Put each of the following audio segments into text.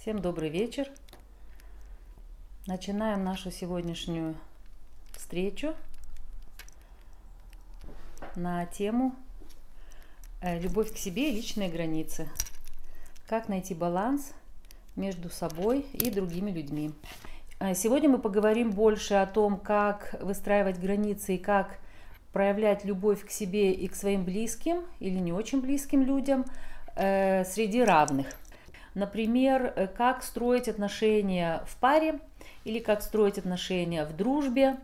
Всем добрый вечер. Начинаем нашу сегодняшнюю встречу на тему э, «Любовь к себе и личные границы». Как найти баланс между собой и другими людьми. Э, сегодня мы поговорим больше о том, как выстраивать границы и как проявлять любовь к себе и к своим близким или не очень близким людям э, среди равных. Например, э, как строить отношения в паре или как строить отношения в дружбе,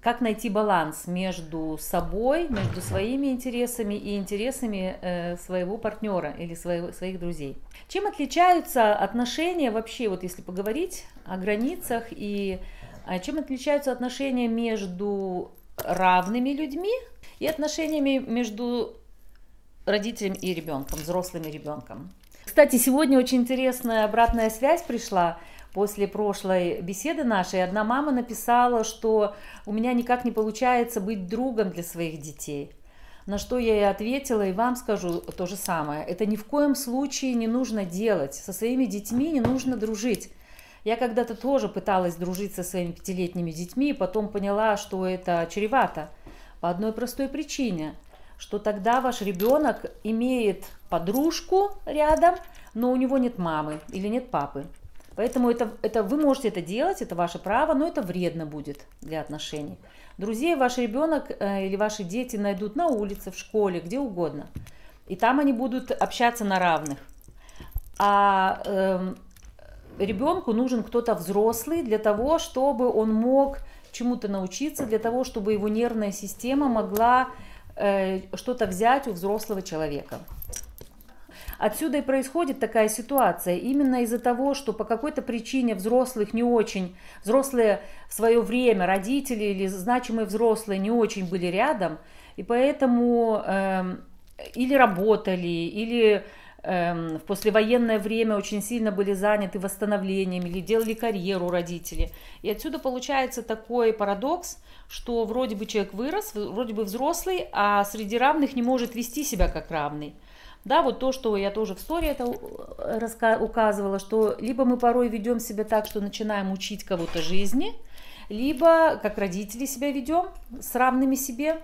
как найти баланс между собой, между своими интересами и интересами э, своего партнера или своего, своих друзей. Чем отличаются отношения вообще, вот если поговорить о границах и а, чем отличаются отношения между равными людьми и отношениями между родителем и ребенком, взрослым и ребенком. Кстати, сегодня очень интересная обратная связь пришла после прошлой беседы нашей. Одна мама написала, что у меня никак не получается быть другом для своих детей. На что я ей ответила, и вам скажу то же самое. Это ни в коем случае не нужно делать. Со своими детьми не нужно дружить. Я когда-то тоже пыталась дружить со своими пятилетними детьми, и потом поняла, что это чревато. По одной простой причине, что тогда ваш ребенок имеет подружку рядом, но у него нет мамы или нет папы. Поэтому это, это вы можете это делать, это ваше право, но это вредно будет для отношений. Друзей ваш ребенок э, или ваши дети найдут на улице, в школе, где угодно. И там они будут общаться на равных. А э, ребенку нужен кто-то взрослый для того, чтобы он мог чему-то научиться, для того, чтобы его нервная система могла что-то взять у взрослого человека. Отсюда и происходит такая ситуация. Именно из-за того, что по какой-то причине взрослых не очень, взрослые в свое время, родители или значимые взрослые не очень были рядом, и поэтому э, или работали, или в послевоенное время очень сильно были заняты восстановлением или делали карьеру родители. И отсюда получается такой парадокс, что вроде бы человек вырос, вроде бы взрослый, а среди равных не может вести себя как равный. Да, вот то, что я тоже в истории это указывала, что либо мы порой ведем себя так, что начинаем учить кого-то жизни, либо как родители себя ведем с равными себе,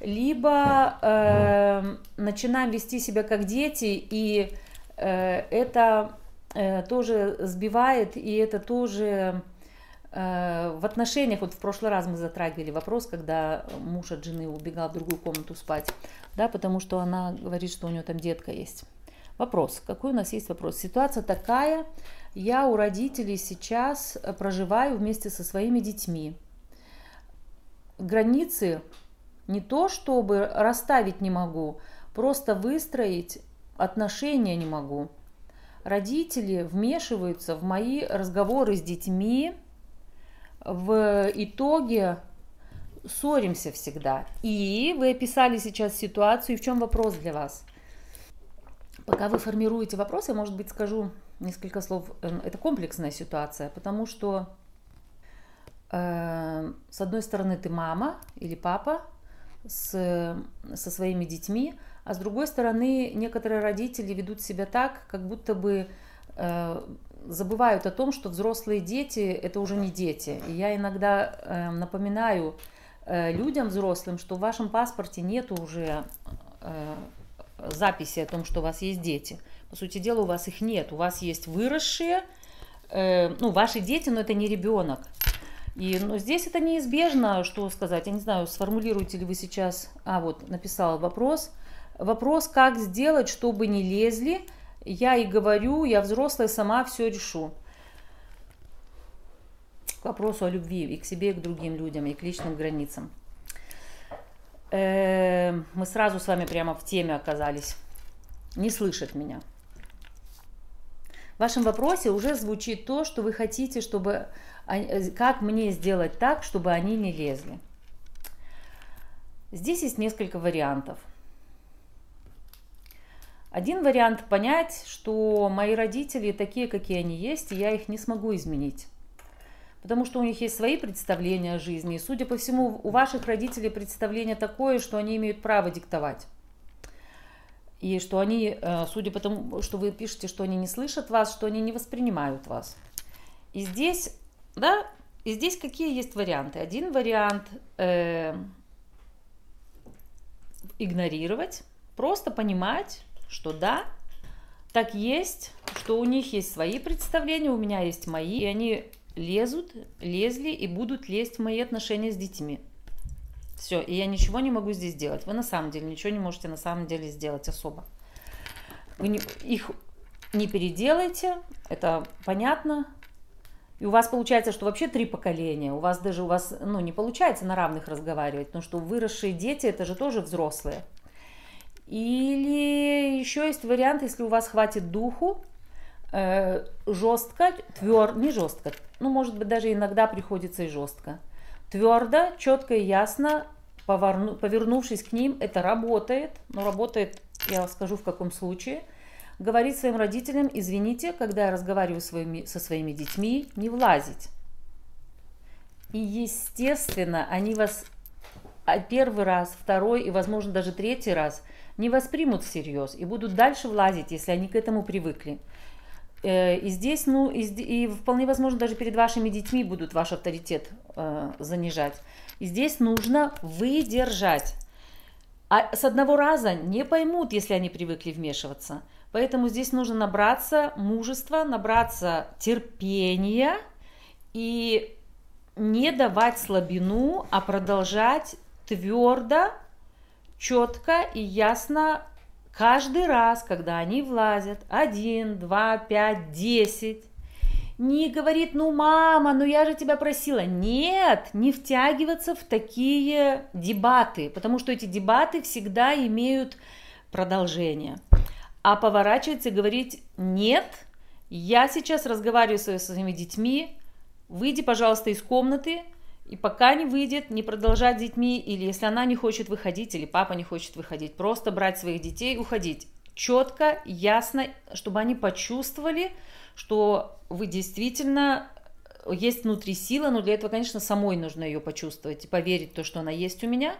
либо э, начинаем вести себя как дети, и э, это э, тоже сбивает, и это тоже э, в отношениях, вот в прошлый раз мы затрагивали вопрос, когда муж от жены убегал в другую комнату спать, да, потому что она говорит, что у нее там детка есть. Вопрос, какой у нас есть вопрос? Ситуация такая, я у родителей сейчас проживаю вместе со своими детьми. Границы не то, чтобы расставить не могу, просто выстроить отношения не могу. Родители вмешиваются в мои разговоры с детьми, в итоге ссоримся всегда. И вы описали сейчас ситуацию, и в чем вопрос для вас? Пока вы формируете вопрос, я, может быть, скажу несколько слов. Эм, это комплексная ситуация, потому что э, с одной стороны ты мама или папа, с, со своими детьми, а с другой стороны некоторые родители ведут себя так, как будто бы э, забывают о том, что взрослые дети это уже не дети. И я иногда э, напоминаю э, людям взрослым, что в вашем паспорте нет уже э, записи о том, что у вас есть дети. По сути дела, у вас их нет. У вас есть выросшие, э, ну, ваши дети, но это не ребенок. И ну, здесь это неизбежно, что сказать. Я не знаю, сформулируете ли вы сейчас... А, вот, написала вопрос. Вопрос, как сделать, чтобы не лезли. Я и говорю, я взрослая, сама все решу. К вопросу о любви и к себе, и к другим людям, и к личным границам. Э, мы сразу с вами прямо в теме оказались. Не слышат меня. В вашем вопросе уже звучит то, что вы хотите, чтобы как мне сделать так, чтобы они не лезли. Здесь есть несколько вариантов. Один вариант понять, что мои родители такие, какие они есть, и я их не смогу изменить. Потому что у них есть свои представления о жизни. И, судя по всему, у ваших родителей представление такое, что они имеют право диктовать. И что они, э, судя по тому, что вы пишете, что они не слышат вас, что они не воспринимают вас. И здесь, да, и здесь какие есть варианты? Один вариант э, игнорировать, просто понимать, что да, так есть, что у них есть свои представления, у меня есть мои, и они лезут, лезли и будут лезть в мои отношения с детьми. Все, и я ничего не могу здесь сделать. Вы на самом деле ничего не можете на самом деле сделать особо. Вы не, их не переделайте, это понятно. И у вас получается, что вообще три поколения. У вас даже у вас, ну, не получается на равных разговаривать, потому что выросшие дети это же тоже взрослые. Или еще есть вариант, если у вас хватит духу, э, жестко, твердо, не жестко, ну, может быть, даже иногда приходится и жестко. Твердо, четко и ясно, поверну, повернувшись к ним, это работает, но работает, я скажу в каком случае – говорить своим родителям, извините, когда я разговариваю своими, со своими детьми, не влазить. И, естественно, они вас а, первый раз, второй и, возможно, даже третий раз не воспримут всерьез и будут дальше влазить, если они к этому привыкли. Э, и здесь, ну, и, и вполне возможно, даже перед вашими детьми будут ваш авторитет э, занижать. И здесь нужно выдержать. А с одного раза не поймут, если они привыкли вмешиваться – Поэтому здесь нужно набраться мужества, набраться терпения и не давать слабину, а продолжать твердо, четко и ясно каждый раз, когда они влазят, один, два, пять, десять, не говорит, ну, мама, ну я же тебя просила. Нет, не втягиваться в такие дебаты, потому что эти дебаты всегда имеют продолжение а поворачиваться и говорить «нет, я сейчас разговариваю со своими детьми, выйди, пожалуйста, из комнаты, и пока не выйдет, не продолжать с детьми, или если она не хочет выходить, или папа не хочет выходить, просто брать своих детей и уходить. Четко, ясно, чтобы они почувствовали, что вы действительно есть внутри сила, но для этого, конечно, самой нужно ее почувствовать и поверить в то, что она есть у меня,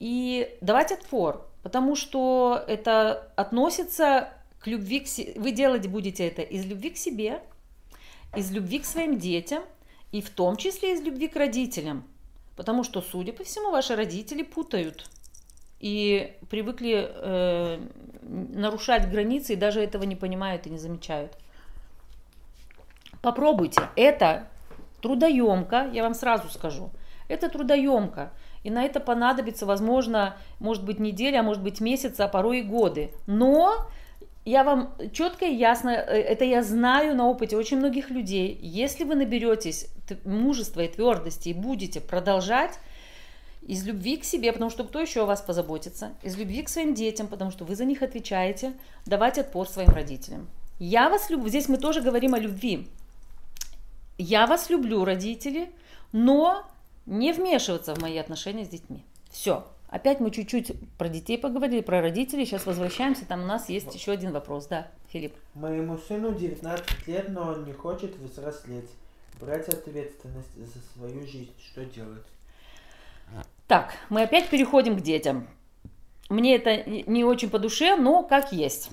и давать отпор потому что это относится к любви к себе. Вы делать будете это из любви к себе, из любви к своим детям и в том числе из любви к родителям. Потому что, судя по всему, ваши родители путают и привыкли э, нарушать границы и даже этого не понимают и не замечают. Попробуйте. Это трудоемко, я вам сразу скажу. Это трудоемко. И на это понадобится, возможно, может быть неделя, а может быть месяц, а порой и годы. Но я вам четко и ясно, э, это я знаю на опыте очень многих людей, если вы наберетесь мужества и твердости и будете продолжать, из любви к себе, потому что кто еще о вас позаботится, из любви к своим детям, потому что вы за них отвечаете, давать отпор своим родителям. Я вас люблю, здесь мы тоже говорим о любви. Я вас люблю, родители, но не вмешиваться в мои отношения с детьми. Все. Опять мы чуть-чуть про детей поговорили, про родителей. Сейчас возвращаемся. Там у нас есть еще один вопрос. Да, Филипп. Моему сыну 19 лет, но он не хочет взрослеть. Брать ответственность за свою жизнь. Что делать? Так, мы опять переходим к детям. Мне это не очень по душе, но как есть.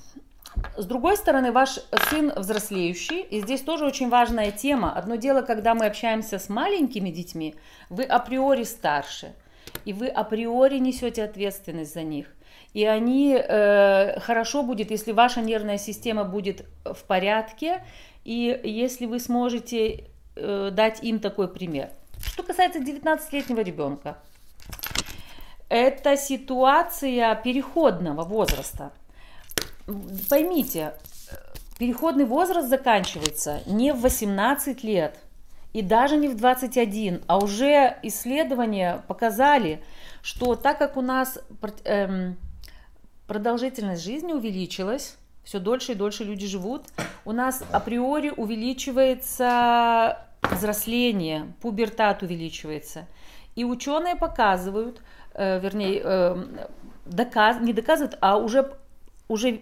С другой стороны, ваш сын взрослеющий, и здесь тоже очень важная тема. Одно дело, когда мы общаемся с маленькими детьми, вы априори старше, и вы априори несете ответственность за них. И они э, хорошо будет, если ваша нервная система будет в порядке, и если вы сможете э, дать им такой пример. Что касается 19-летнего ребенка, это ситуация переходного возраста – поймите, переходный возраст заканчивается не в 18 лет и даже не в 21, а уже исследования показали, что так как у нас эм, продолжительность жизни увеличилась, все дольше и дольше люди живут, у нас априори увеличивается взросление, пубертат увеличивается. И ученые показывают, э, вернее, э, доказ, не доказывают, а уже, уже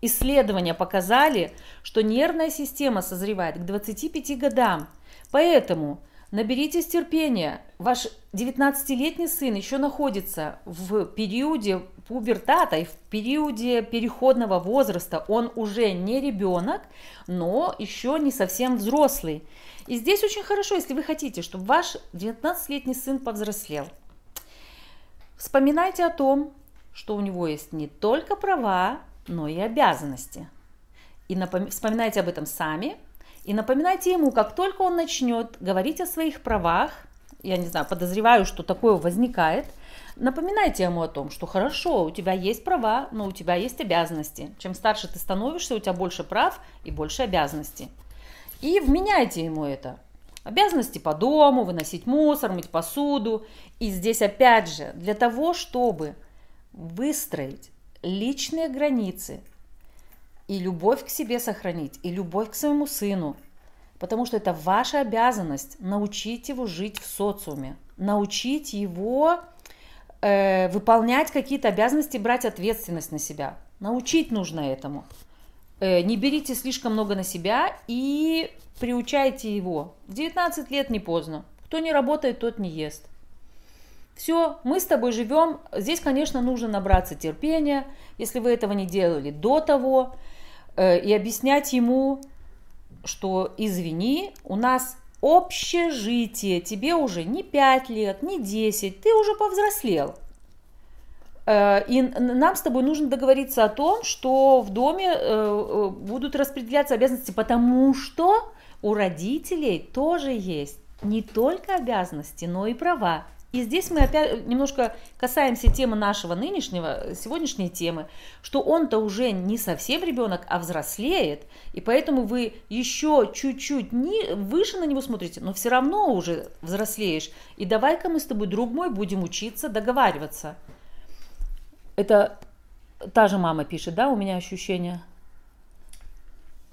Исследования показали, что нервная система созревает к 25 годам. Поэтому Наберитесь терпения. Ваш 19-летний сын еще находится в периоде пубертата и в периоде переходного возраста. Он уже не ребенок, но еще не совсем взрослый. И здесь очень хорошо, если вы хотите, чтобы ваш 19-летний сын повзрослел. Вспоминайте о том, что у него есть не только права, но и обязанности. И напом... вспоминайте об этом сами, и напоминайте ему, как только он начнет говорить о своих правах, я не знаю, подозреваю, что такое возникает, напоминайте ему о том, что хорошо, у тебя есть права, но у тебя есть обязанности. Чем старше ты становишься, у тебя больше прав и больше обязанностей. И вменяйте ему это. Обязанности по дому, выносить мусор, мыть посуду. И здесь опять же, для того, чтобы выстроить личные границы и любовь к себе сохранить, и любовь к своему сыну. Потому что это ваша обязанность научить его жить в социуме, научить его э, выполнять какие-то обязанности, брать ответственность на себя. Научить нужно этому. Э, не берите слишком много на себя и приучайте его. В 19 лет не поздно. Кто не работает, тот не ест. Все, мы с тобой живем. Здесь, конечно, нужно набраться терпения, если вы этого не делали до того. Э, и объяснять ему, что извини, у нас общежитие, тебе уже не 5 лет, не 10, ты уже повзрослел. Э, и нам с тобой нужно договориться о том, что в доме э, будут распределяться обязанности, потому что у родителей тоже есть не только обязанности, но и права. И здесь мы опять немножко касаемся темы нашего нынешнего, сегодняшней темы, что он-то уже не совсем ребенок, а взрослеет, и поэтому вы еще чуть-чуть не, выше на него смотрите, но все равно уже взрослеешь. И давай-ка мы с тобой, друг мой, будем учиться договариваться. Это та же мама пишет, да, у меня ощущение?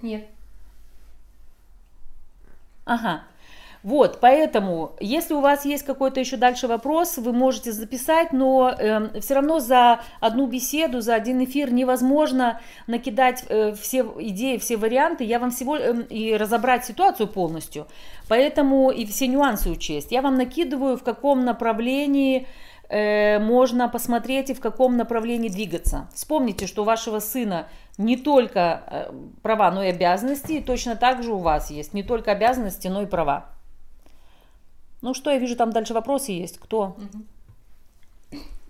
Нет. Ага. Вот, поэтому, если у вас есть какой-то еще дальше вопрос, вы можете записать, но э, эм, все равно за одну беседу, за один эфир невозможно накидать э, все идеи, все варианты, я вам всего э, и разобрать ситуацию полностью, поэтому и все нюансы учесть. Я вам накидываю, в каком направлении э, можно посмотреть и в каком направлении двигаться. Вспомните, что у вашего сына не только э, права, но и обязанности, и точно так же у вас есть не только обязанности, но и права. Ну что, я вижу, там дальше вопросы есть. Кто? Угу.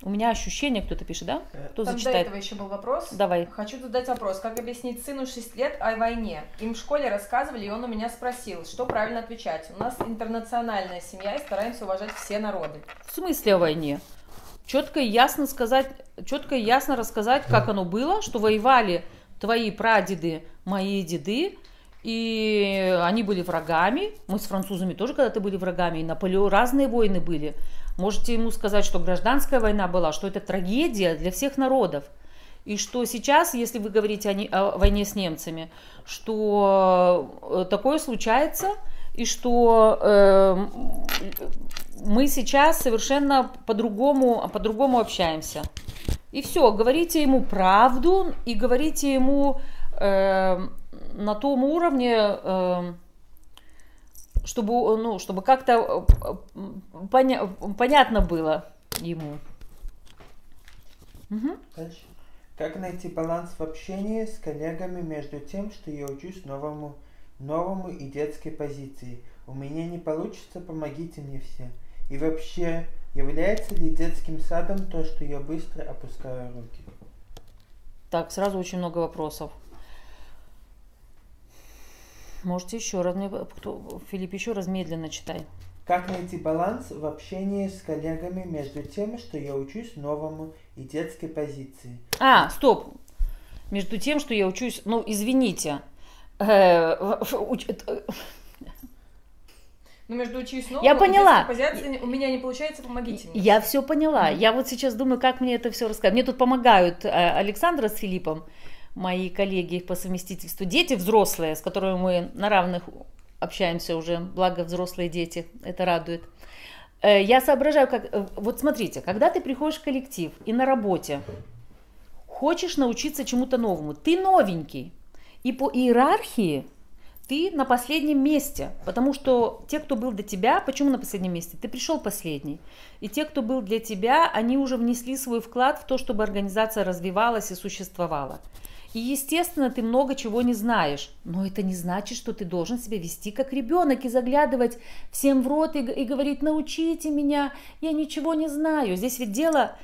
У меня ощущение, кто-то пишет, да? Э, кто там зачитает? до этого еще был вопрос. Давай. Хочу задать вопрос. Как объяснить сыну 6 лет о войне? Им в школе рассказывали, и он у меня спросил, что правильно отвечать. У нас интернациональная семья, и стараемся уважать все народы. В смысле о войне? Четко и ясно сказать, четко и ясно рассказать, как оно было, что воевали твои прадеды, мои деды, и они были врагами. Мы с французами тоже когда-то были врагами. И Наполеон, разные войны были. Можете ему сказать, что гражданская война была, что это трагедия для всех народов. И что сейчас, если вы говорите о, не, о войне с немцами, что э, такое случается, и что э, мы сейчас совершенно по-другому, по-другому общаемся. И все, говорите ему правду и говорите ему э, на том уровне, э, чтобы, ну, чтобы как-то э, поня понятно было ему. Угу. Как найти баланс в общении с коллегами между тем, что я учусь новому, новому и детской позиции? У меня не получится, помогите мне все. И вообще, является ли детским садом то, что я быстро опускаю руки? Так, сразу очень много вопросов. Можете еще раз, кто, Филипп, еще раз медленно читай. Как найти баланс в общении с коллегами между тем, что я учусь новому и детской позиции? А, стоп. Между тем, что я учусь, ну, извините. Э, ну, между учусь новому я поняла. Позиции, у меня не получается, помогите мне. Я все поняла. Mm-hmm. Я вот сейчас думаю, как мне это все рассказать. Мне тут помогают э, Александра с Филиппом мои коллеги по совместительству, дети взрослые, с которыми мы на равных общаемся уже, благо взрослые дети, это радует. Э, я соображаю, как... Э, вот смотрите, когда ты приходишь в коллектив и на работе хочешь научиться чему-то новому, ты новенький, и по иерархии ты на последнем месте, потому что те, кто был до тебя, почему на последнем месте? Ты пришел последний. И те, кто был для тебя, они уже внесли свой вклад в то, чтобы организация развивалась и существовала. И, естественно, ты много чего не знаешь, но это не значит, что ты должен себя вести как ребенок и заглядывать всем в рот и, и говорить, научите меня, я ничего не знаю. Здесь ведь дело,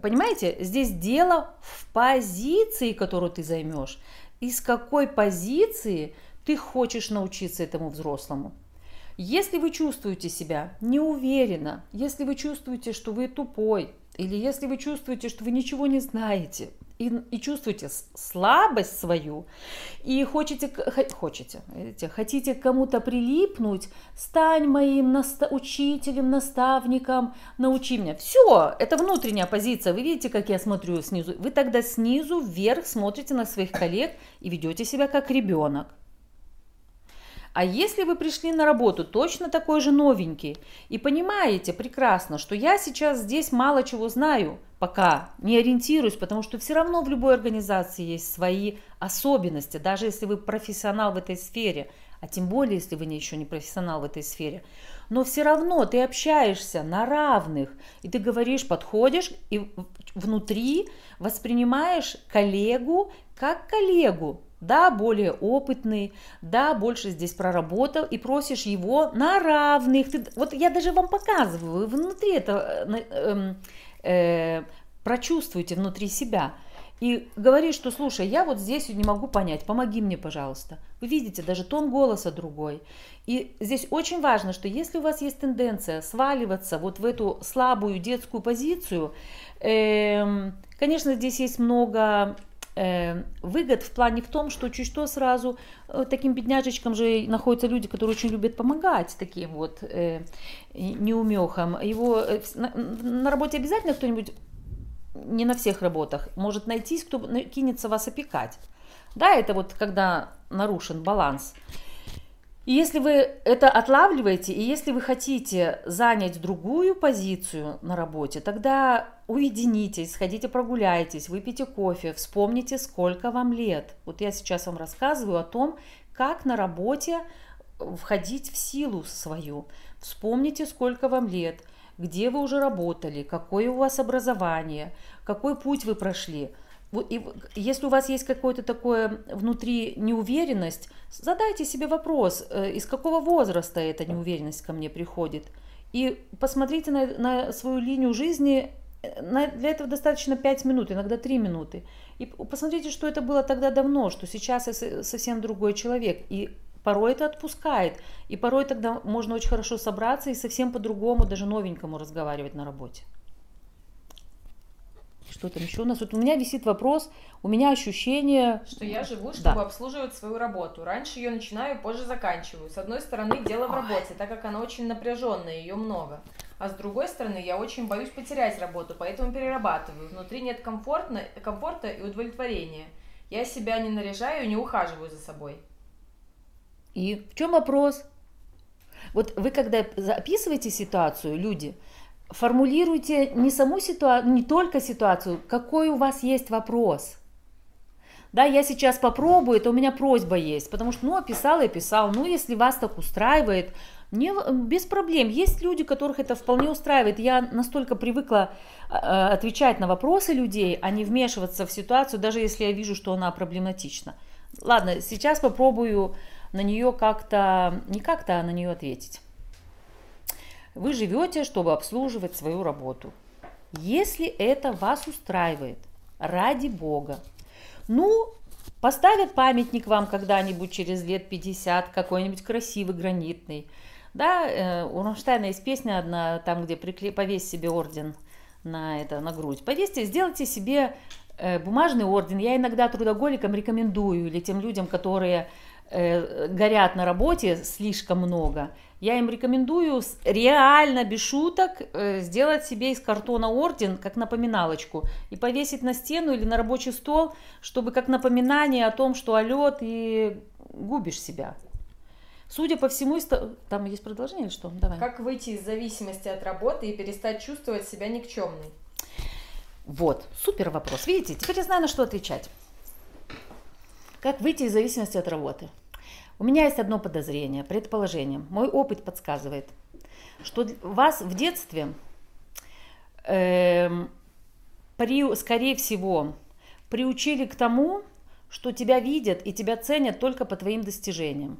понимаете, здесь дело в позиции, которую ты займешь. Из какой позиции ты хочешь научиться этому взрослому. Если вы чувствуете себя неуверенно, если вы чувствуете, что вы тупой, или если вы чувствуете, что вы ничего не знаете, и, и чувствуете слабость свою, и хотите, хотите, хотите кому-то прилипнуть, стань моим наста- учителем, наставником, научи меня. Все, это внутренняя позиция. Вы видите, как я смотрю снизу? Вы тогда снизу вверх смотрите на своих коллег и ведете себя как ребенок. А если вы пришли на работу точно такой же новенький и понимаете прекрасно, что я сейчас здесь мало чего знаю, пока не ориентируюсь, потому что все равно в любой организации есть свои особенности, даже если вы профессионал в этой сфере, а тем более, если вы не еще не профессионал в этой сфере. Но все равно ты общаешься на равных, и ты говоришь, подходишь, и внутри воспринимаешь коллегу как коллегу, да, более опытный, да, больше здесь проработал, и просишь его на равных. Ты, вот я даже вам показываю, внутри это э, эм, э, прочувствуйте внутри себя. И говоришь, что слушай, я вот здесь не могу понять, помоги мне, пожалуйста. Вы видите, даже тон голоса другой. И здесь очень важно, что если у вас есть тенденция сваливаться вот в эту слабую детскую позицию, э, конечно, здесь есть много выгод в плане в том, что чуть что сразу э, таким бедняжечкам же находятся люди, которые очень любят помогать таким вот э, неумехам. Его э, на, на работе обязательно кто-нибудь, не на всех работах, может найтись, кто кинется вас опекать. Да, это вот когда нарушен баланс. И если вы это отлавливаете, и если вы хотите занять другую позицию на работе, тогда уединитесь, сходите прогуляйтесь, выпейте кофе, вспомните, сколько вам лет. Вот я сейчас вам рассказываю о том, как на работе входить в силу свою. Вспомните, сколько вам лет, где вы уже работали, какое у вас образование, какой путь вы прошли – и если у вас есть какое-то такое внутри неуверенность, задайте себе вопрос, э, из какого возраста эта неуверенность ко мне приходит. И посмотрите на, на свою линию жизни, э, на, для этого достаточно 5 минут, иногда 3 минуты. И посмотрите, что это было тогда давно, что сейчас я совсем другой человек. И порой это отпускает. И порой тогда можно очень хорошо собраться и совсем по-другому, даже новенькому разговаривать на работе. Что там еще у нас? Вот у меня висит вопрос, у меня ощущение... Что я живу, чтобы да. обслуживать свою работу. Раньше ее начинаю, позже заканчиваю. С одной стороны, дело в работе, так как она очень напряженная, ее много. А с другой стороны, я очень боюсь потерять работу, поэтому перерабатываю. Внутри нет комфортно, комфорта и удовлетворения. Я себя не наряжаю, не ухаживаю за собой. И в чем вопрос? Вот вы когда описываете ситуацию, люди, формулируйте не саму ситуацию, не только ситуацию, какой у вас есть вопрос. Да, я сейчас попробую, это у меня просьба есть, потому что, ну, описал и описал, ну, если вас так устраивает, не, без проблем. Есть люди, которых это вполне устраивает. Я настолько привыкла э, отвечать на вопросы людей, а не вмешиваться в ситуацию, даже если я вижу, что она проблематична. Ладно, сейчас попробую на нее как-то, не как-то, а на нее ответить. Вы живете, чтобы обслуживать свою работу. Если это вас устраивает, ради Бога, ну, поставят памятник вам когда-нибудь через лет 50, какой-нибудь красивый, гранитный. Да, э, у Ронштейна есть песня одна, там, где прикле... повесь себе орден на, это, на грудь. Повесьте, сделайте себе э, бумажный орден. Я иногда трудоголикам рекомендую, или тем людям, которые э, горят на работе слишком много – я им рекомендую реально, без шуток, э, сделать себе из картона орден, как напоминалочку, и повесить на стену или на рабочий стол, чтобы как напоминание о том, что алё, ты губишь себя. Судя по всему, там есть продолжение или что? Давай. Как выйти из зависимости от работы и перестать чувствовать себя никчемной? Вот, супер вопрос. Видите, теперь я знаю, на что отвечать. Как выйти из зависимости от работы? У меня есть одно подозрение, предположение. Мой опыт подсказывает, что вас в детстве, э, при, скорее всего, приучили к тому, что тебя видят и тебя ценят только по твоим достижениям.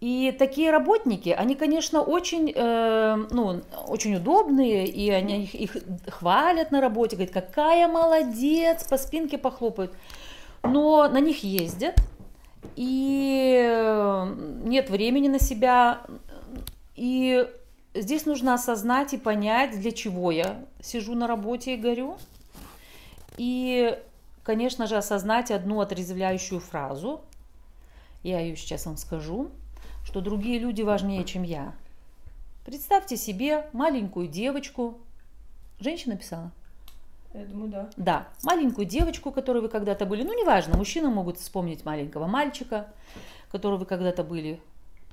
И такие работники, они, конечно, очень, э, ну, очень удобные, и они их, их хвалят на работе, говорят, какая молодец, по спинке похлопают. Но на них ездят, и нет времени на себя. И здесь нужно осознать и понять, для чего я сижу на работе и горю. И, конечно же, осознать одну отрезвляющую фразу. Я ее сейчас вам скажу – что другие люди важнее, чем я. Представьте себе маленькую девочку. Женщина писала? Я думаю, да. Да, маленькую девочку, которой вы когда-то были. Ну, неважно, мужчины могут вспомнить маленького мальчика, которого вы когда-то были.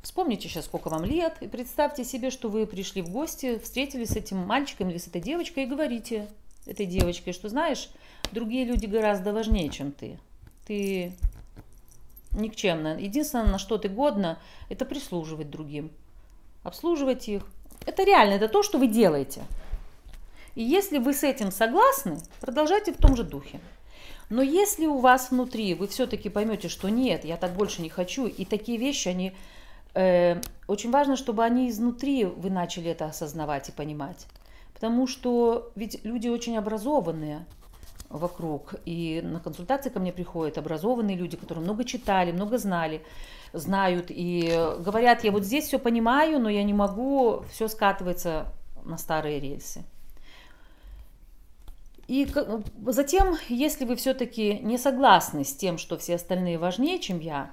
Вспомните сейчас, сколько вам лет, и представьте себе, что вы пришли в гости, встретились с этим мальчиком или с этой девочкой и говорите этой девочке, что знаешь, другие люди гораздо важнее, чем ты. Ты никчемно. Единственное, на что ты годна, это прислуживать другим, обслуживать их. Это реально, это то, что вы делаете. И если вы с этим согласны, продолжайте в том же духе. Но если у вас внутри вы все-таки поймете, что нет, я так больше не хочу, и такие вещи, они э, очень важно, чтобы они изнутри вы начали это осознавать и понимать. Потому что ведь люди очень образованные, вокруг. И на консультации ко мне приходят образованные люди, которые много читали, много знали, знают и говорят, я вот здесь все понимаю, но я не могу, все скатывается на старые рельсы. И затем, если вы все-таки не согласны с тем, что все остальные важнее, чем я,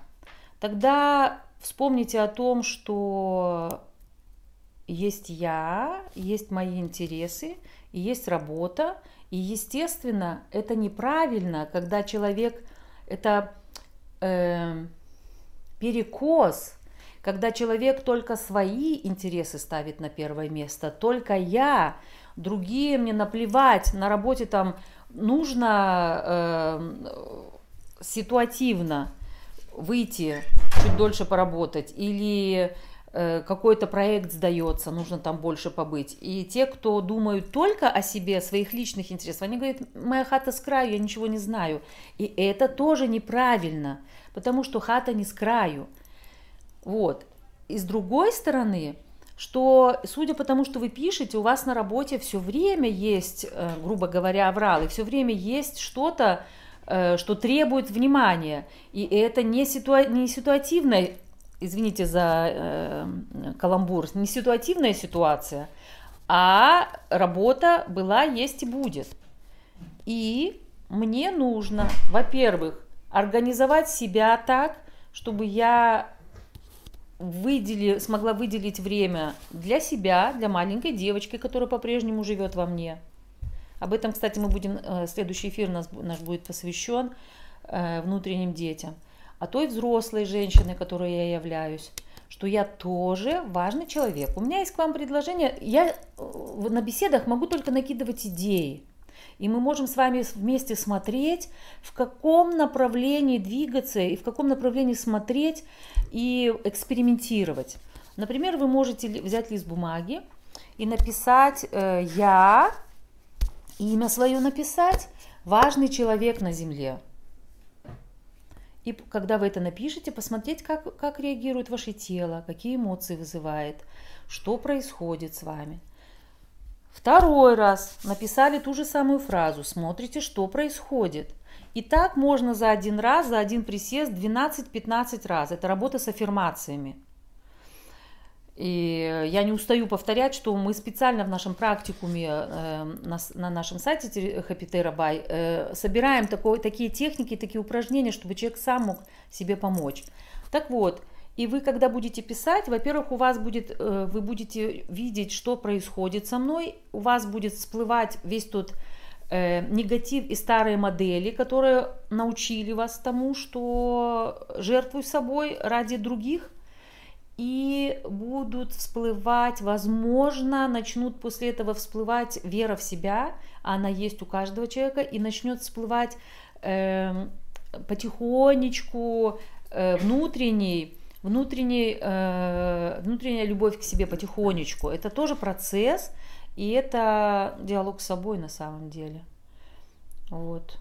тогда вспомните о том, что есть я, есть мои интересы, и есть работа, и, естественно, это неправильно, когда человек, это э, перекос, когда человек только свои интересы ставит на первое место, только я, другие мне наплевать, на работе там нужно э, ситуативно выйти, чуть дольше поработать, или Э, какой-то проект сдается, нужно там больше побыть. И те, кто думают только о себе, о своих личных интересах, они говорят, моя хата с краю, я ничего не знаю. И это тоже неправильно, потому что хата не с краю. Вот. И с другой стороны, что, судя по тому, что вы пишете, у вас на работе все время есть, э, грубо говоря, авралы, все время есть что-то, э, что требует внимания. И это не, ситуа не ситуативное извините за э, каламбур, не ситуативная ситуация, а работа была, есть и будет. И мне нужно, во-первых, организовать себя так, чтобы я выдели, смогла выделить время для себя, для маленькой девочки, которая по-прежнему живет во мне. Об этом, кстати, мы будем, э, следующий эфир наш, наш будет посвящен э, внутренним детям а той взрослой женщины, которой я являюсь, что я тоже важный человек. У меня есть к вам предложение. Я э, на беседах могу только накидывать идеи. И мы можем с вами вместе смотреть, в каком направлении двигаться и в каком направлении смотреть и экспериментировать. Например, вы можете взять лист бумаги и написать э, «Я», имя свое написать, важный человек на Земле. И когда вы это напишете, посмотреть, как, как реагирует ваше тело, какие эмоции вызывает, что происходит с вами. Второй раз написали ту же самую фразу, смотрите, что происходит. И так можно за один раз, за один присест 12-15 раз. Это работа с аффирмациями. И я не устаю повторять, что мы специально в нашем практикуме э, на, на нашем сайте Happy Terabyte э, собираем такой, такие техники, такие упражнения, чтобы человек сам мог себе помочь. Так вот, и вы, когда будете писать, во-первых, у вас будет, э, вы будете видеть, что происходит со мной, у вас будет всплывать весь тот э, негатив и старые модели, которые научили вас тому, что жертвуй собой ради других, и будут всплывать, возможно, начнут после этого всплывать вера в себя, она есть у каждого человека, и начнет всплывать э, потихонечку внутренний, внутренний, э, внутренняя любовь к себе потихонечку. Это тоже процесс, и это диалог с собой на самом деле. Вот.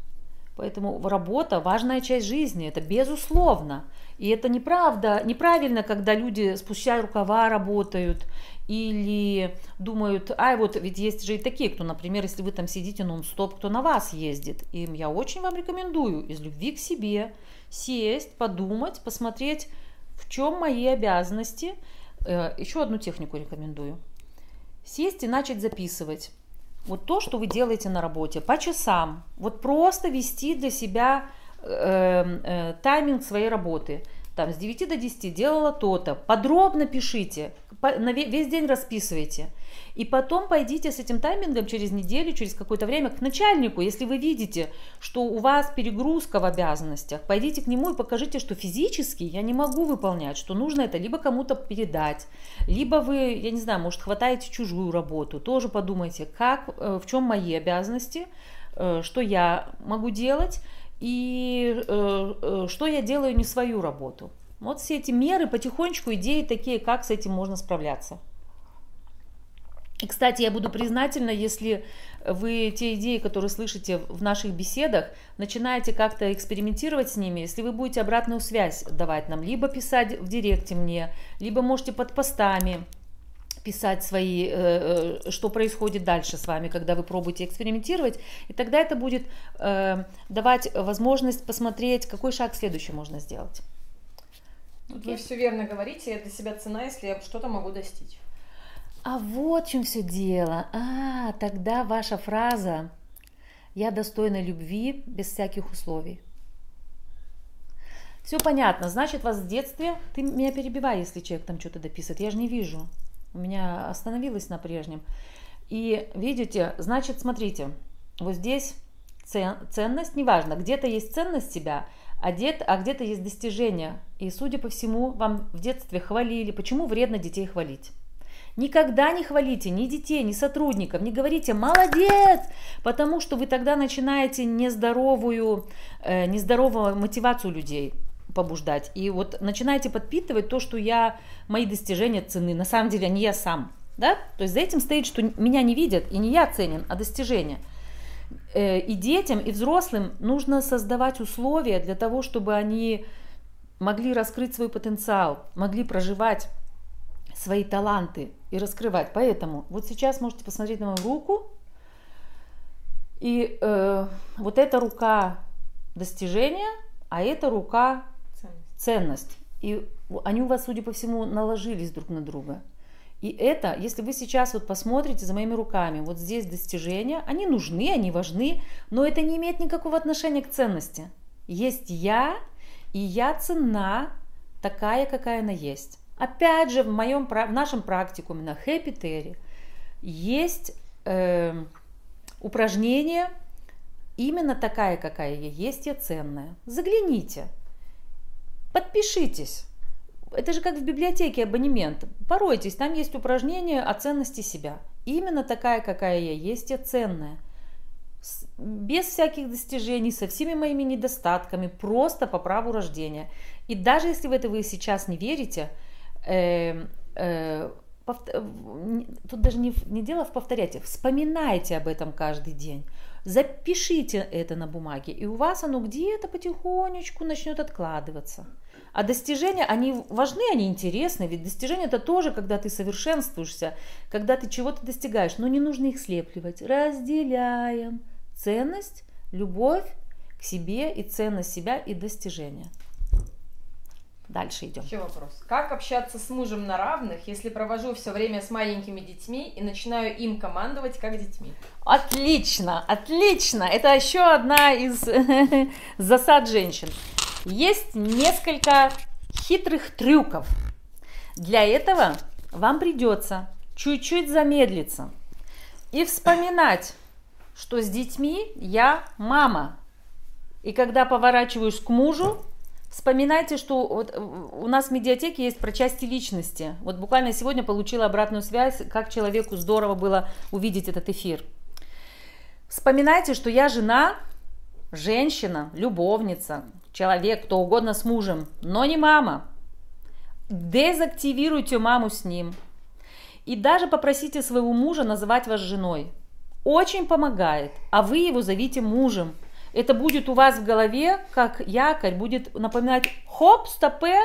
Поэтому работа важная часть жизни, это безусловно. И это неправда, неправильно, когда люди спустя рукава работают или думают, ай, вот ведь есть же и такие, кто, например, если вы там сидите нон-стоп, кто на вас ездит. И я очень вам рекомендую из любви к себе сесть, подумать, посмотреть, в чем мои обязанности. Э, Еще одну технику рекомендую. Сесть и начать записывать вот то, что вы делаете на работе, по часам. Вот просто вести для себя э, э, тайминг своей работы. Там с 9 до 10 делала то-то. Подробно пишите, на весь день расписывайте. И потом пойдите с этим таймингом через неделю, через какое-то время к начальнику. Если вы видите, что у вас перегрузка в обязанностях, пойдите к нему и покажите, что физически я не могу выполнять, что нужно это либо кому-то передать, либо вы, я не знаю, может, хватаете чужую работу. Тоже подумайте, как, э, в чем мои обязанности, э, что я могу делать и э, что я делаю не свою работу. Вот все эти меры, потихонечку идеи такие, как с этим можно справляться. И, кстати, я буду признательна, если вы те идеи, которые слышите в наших беседах, начинаете как-то экспериментировать с ними, если вы будете обратную связь давать нам, либо писать в директе мне, либо можете под постами писать свои, э, э, что происходит дальше с вами, когда вы пробуете экспериментировать, и тогда это будет э, давать возможность посмотреть, какой шаг следующий можно сделать. Вы все верно говорите, это себя цена, если я что-то могу достичь. А вот в чем все дело. А, тогда ваша фраза «Я достойна любви без всяких условий». Все понятно. Значит, вас в детстве... Ты меня перебивай, если человек там что-то дописывает. Я же не вижу. У меня остановилось на прежнем. И видите, значит, смотрите, вот здесь ценность, неважно, где-то есть ценность себя, а, а где-то есть достижение. И, судя по всему, вам в детстве хвалили. Почему вредно детей хвалить? Никогда не хвалите ни детей, ни сотрудников, не говорите «молодец», потому что вы тогда начинаете нездоровую, э, нездоровую мотивацию людей побуждать. И вот начинаете подпитывать то, что я, мои достижения цены. На самом деле не я сам. Да? То есть за этим стоит, что меня не видят, и не я ценен, а достижения. Э, и детям, и взрослым нужно создавать условия для того, чтобы они могли раскрыть свой потенциал, могли проживать свои таланты и раскрывать. Поэтому вот сейчас можете посмотреть на мою руку. И э, вот эта рука достижения, а эта рука ценность. ценность. И они у вас, судя по всему, наложились друг на друга. И это, если вы сейчас вот посмотрите за моими руками, вот здесь достижения, они нужны, они важны, но это не имеет никакого отношения к ценности. Есть я, и я цена такая, какая она есть. Опять же, в, моем, в нашем практикуме на Happy Terry есть э, упражнение именно такая, какая я есть, я ценная. Загляните, подпишитесь. Это же как в библиотеке абонемент. Поройтесь, там есть упражнение о ценности себя. Именно такая, какая я есть, я ценная. Без всяких достижений, со всеми моими недостатками, просто по праву рождения. И даже если в это вы сейчас не верите, э, э, тут даже не, не дело в повторяйте, вспоминайте об этом каждый день, запишите это на бумаге, и у вас оно где-то потихонечку начнет откладываться. А достижения, они важны, они интересны, ведь достижения это тоже, когда ты совершенствуешься, когда ты чего-то достигаешь, но не нужно их слепливать. Разделяем ценность, любовь к себе и ценность себя и достижения. Дальше идем. Еще вопрос. Как общаться с мужем на равных, если провожу все время с маленькими детьми и начинаю им командовать как детьми? Отлично, отлично. Это еще одна из засад женщин. Есть несколько хитрых трюков. Для этого вам придется чуть-чуть замедлиться и вспоминать, что с детьми я мама. И когда поворачиваюсь к мужу, Вспоминайте, что вот э, у нас в медиатеке есть про части личности. Вот буквально сегодня получила обратную связь, как человеку здорово было увидеть этот эфир. Вспоминайте, что я жена, женщина, любовница, человек, кто угодно с мужем, но не мама. Дезактивируйте маму с ним. И даже попросите своего мужа называть вас женой. Очень помогает. А вы его зовите мужем. Это будет у вас в голове, как якорь, будет напоминать, хоп, стопе,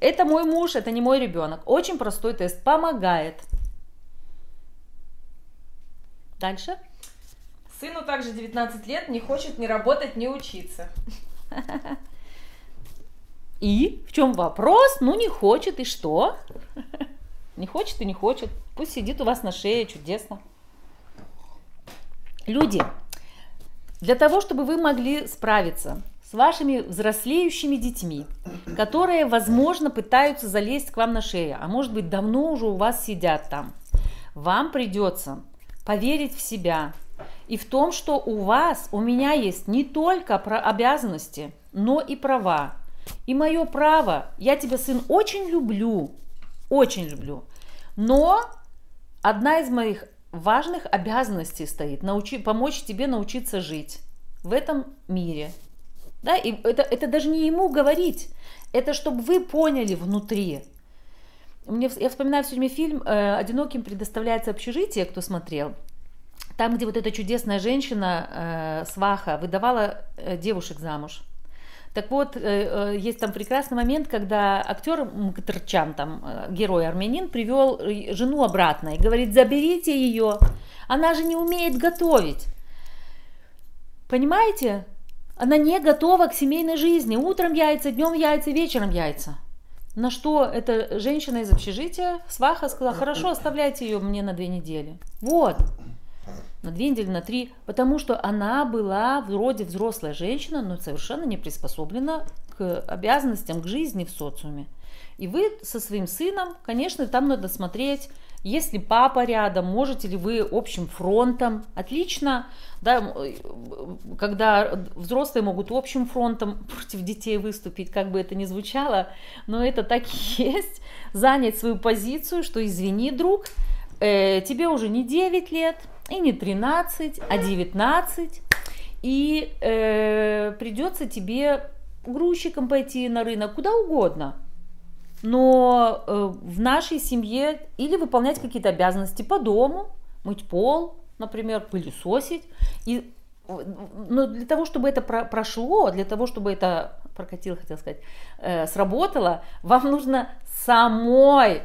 это мой муж, это не мой ребенок. Очень простой тест, помогает. Дальше. Сыну также 19 лет, не хочет ни работать, ни учиться. И в чем вопрос? Ну, не хочет, и что? Не хочет и не хочет. Пусть сидит у вас на шее, чудесно. Люди, для того, чтобы вы могли справиться с вашими взрослеющими детьми, которые, возможно, пытаются залезть к вам на шею, а может быть, давно уже у вас сидят там, вам придется поверить в себя и в том, что у вас, у меня есть не только про обязанности, но и права. И мое право, я тебя, сын, очень люблю, очень люблю, но одна из моих важных обязанностей стоит научи, помочь тебе научиться жить в этом мире. Да, и это, это даже не ему говорить, это чтобы вы поняли внутри. Мне, я вспоминаю все время фильм э, «Одиноким предоставляется общежитие», кто смотрел. Там, где вот эта чудесная женщина, э, сваха, выдавала э, девушек замуж. Так вот, э, э, есть там прекрасный момент, когда актер Мкатрчан, там, э, герой армянин, привел жену обратно и говорит, заберите ее, она же не умеет готовить. Понимаете? Она не готова к семейной жизни. Утром яйца, днем яйца, вечером яйца. На что эта женщина из общежития, сваха, сказала, хорошо, оставляйте ее мне на две недели. Вот на две недели, на три, потому что она была вроде взрослая женщина, но совершенно не приспособлена к обязанностям, к жизни в социуме. И вы со своим сыном, конечно, там надо смотреть, если папа рядом, можете ли вы общим фронтом, отлично, да, когда взрослые могут общим фронтом против детей выступить, как бы это ни звучало, но это так и есть, занять свою позицию, что извини, друг, э, тебе уже не 9 лет, и не 13, а 19. И э, придется тебе грузчиком пойти на рынок, куда угодно. Но э, в нашей семье или выполнять какие-то обязанности по дому, мыть пол, например, пылесосить. И, но для того, чтобы это про прошло, для того, чтобы это прокатило, хотел сказать, э, сработало, вам нужно самой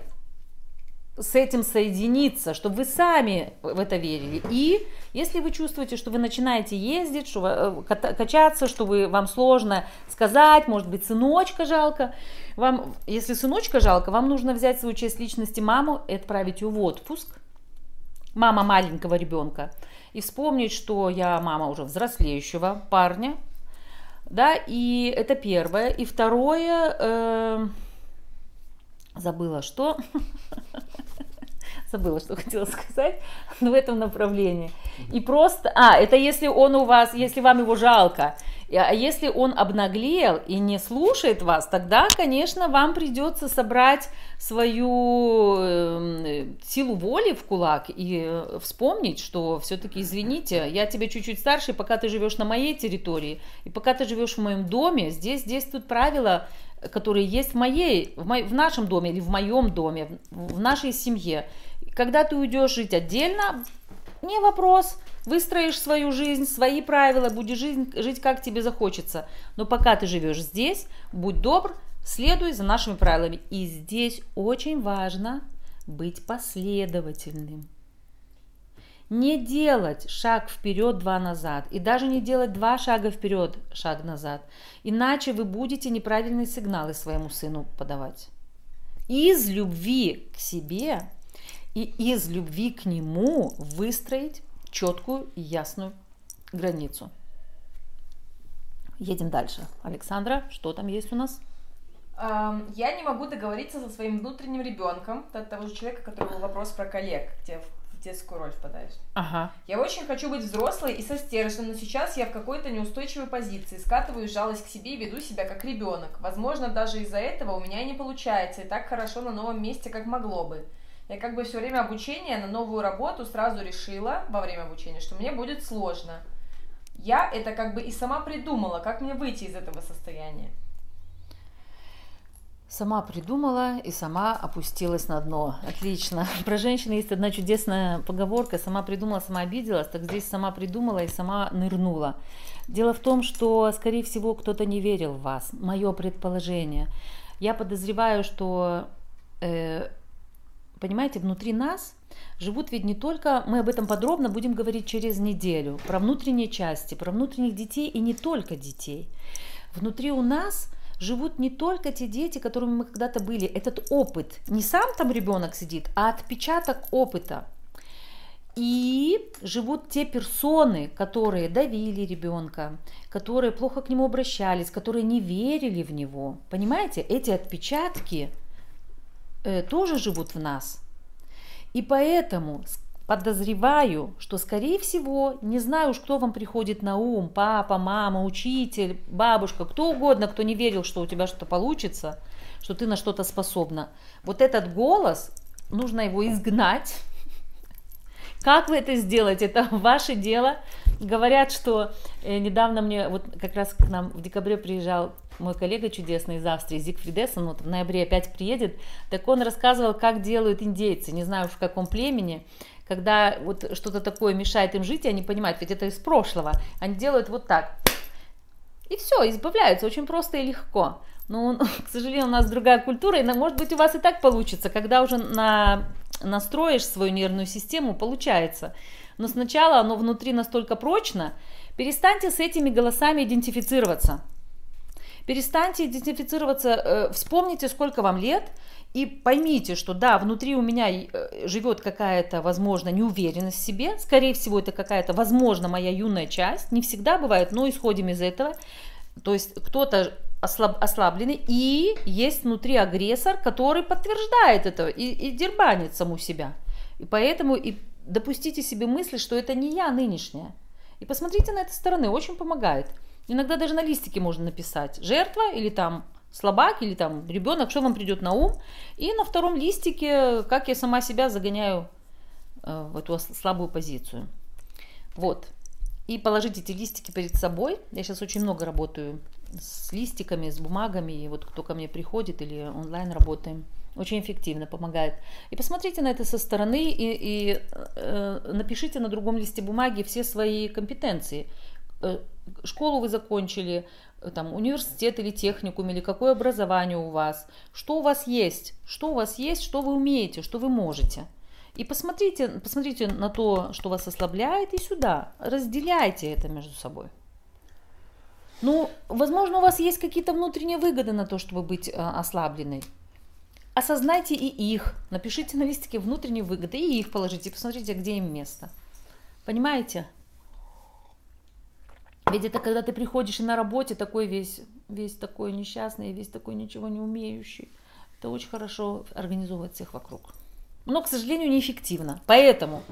с этим соединиться, чтобы вы сами в это верили. И если вы чувствуете, что вы начинаете ездить, что э, качаться, что вы, вам сложно сказать, может быть, сыночка жалко, вам, если сыночка жалко, вам нужно взять свою часть личности маму и отправить ее в отпуск, мама маленького ребенка, и вспомнить, что я мама уже взрослеющего парня, да, и это первое. И второе, э, забыла, что. Забыла, что хотела сказать, но в этом направлении. И просто, а, это если он у вас, если вам его жалко, а если он обнаглел и не слушает вас, тогда, конечно, вам придется собрать свою э, силу воли в кулак и э, вспомнить, что все-таки, извините, я тебе чуть-чуть старше, пока ты живешь на моей территории, и пока ты живешь в моем доме, здесь действуют правила, которые есть в моей, в, мо, в нашем доме или в моем доме, в нашей семье. Когда ты уйдешь жить отдельно, не вопрос, выстроишь свою жизнь, свои правила, будешь жить, жить как тебе захочется. Но пока ты живешь здесь, будь добр, следуй за нашими правилами. И здесь очень важно быть последовательным. Не делать шаг вперед, два назад. И даже не делать два шага вперед, шаг назад. Иначе вы будете неправильные сигналы своему сыну подавать. Из любви к себе и из любви к нему выстроить четкую и ясную границу. Едем дальше. Александра, что там есть у нас? Я не могу договориться со своим внутренним ребенком, того же человека, который был вопрос про коллег, где детскую роль впадаешь. Ага. Я очень хочу быть взрослой и со стержнем, но сейчас я в какой-то неустойчивой позиции, скатываю жалость к себе и веду себя как ребенок. Возможно, даже из-за этого у меня и не получается, и так хорошо на новом месте, как могло бы. Я как бы все время обучения на новую работу сразу решила, во время обучения, что мне будет сложно. Я это как бы и сама придумала, как мне выйти из этого состояния. Сама придумала и сама опустилась на дно. Отлично. Про женщин есть одна чудесная поговорка. Сама придумала, сама обиделась. Так здесь сама придумала и сама нырнула. Дело в том, что, скорее всего, кто-то не верил в вас. Мое предположение. Я подозреваю, что, э, понимаете, внутри нас живут ведь не только, мы об этом подробно будем говорить через неделю, про внутренние части, про внутренних детей и не только детей. Внутри у нас живут не только те дети, которыми мы когда-то были. Этот опыт, не сам там ребенок сидит, а отпечаток опыта. И живут те персоны, которые давили ребенка, которые плохо к нему обращались, которые не верили в него. Понимаете, эти отпечатки э, тоже живут в нас. И поэтому подозреваю, что, скорее всего, не знаю уж, кто вам приходит на ум, папа, мама, учитель, бабушка, кто угодно, кто не верил, что у тебя что-то получится, что ты на что-то способна. Вот этот голос, нужно его изгнать. Как вы это сделаете? Это ваше дело. Говорят, что э, недавно мне, вот как раз к нам в декабре приезжал мой коллега чудесный из Австрии, Зигфрид Эссен, вот в ноябре опять приедет, так он рассказывал, как делают индейцы, не знаю уж в каком племени, когда вот что-то такое мешает им жить, и они понимают, ведь это из прошлого, они делают вот так. И все, избавляются очень просто и легко. Но, к сожалению, у нас другая культура, и, может быть, у вас и так получится, когда уже на, настроишь свою нервную систему, получается. Но сначала оно внутри настолько прочно, перестаньте с этими голосами идентифицироваться. Перестаньте идентифицироваться, э, вспомните, сколько вам лет, и поймите, что да, внутри у меня э, живет какая-то, возможно, неуверенность в себе. Скорее всего, это какая-то, возможно, моя юная часть. Не всегда бывает, но исходим из этого. То есть кто-то ослаб, ослабленный, и есть внутри агрессор, который подтверждает это и, и дербанит саму себя. И поэтому и допустите себе мысли, что это не я нынешняя. И посмотрите на это стороны, очень помогает. Иногда даже на листике можно написать жертва или там слабак или там ребенок, что вам придет на ум. И на втором листике, как я сама себя загоняю э, в эту слабую позицию. Вот. И положить эти листики перед собой. Я сейчас очень много работаю с листиками, с бумагами. И вот кто ко мне приходит или онлайн работаем. Очень эффективно помогает. И посмотрите на это со стороны и, и э, напишите на другом листе бумаги все свои компетенции. Э, школу вы закончили, там, университет или техникум, или какое образование у вас, что у вас есть, что у вас есть, что вы умеете, что вы можете. И посмотрите, посмотрите на то, что вас ослабляет, и сюда. Разделяйте это между собой. Ну, возможно, у вас есть какие-то внутренние выгоды на то, чтобы быть э, ослабленной. Осознайте и их. Напишите на листике внутренние выгоды и их положите. Посмотрите, где им место. Понимаете? Ведь это когда ты приходишь и на работе такой весь, весь такой несчастный, весь такой ничего не умеющий. Это очень хорошо организовывает всех вокруг. Но, к сожалению, неэффективно. Поэтому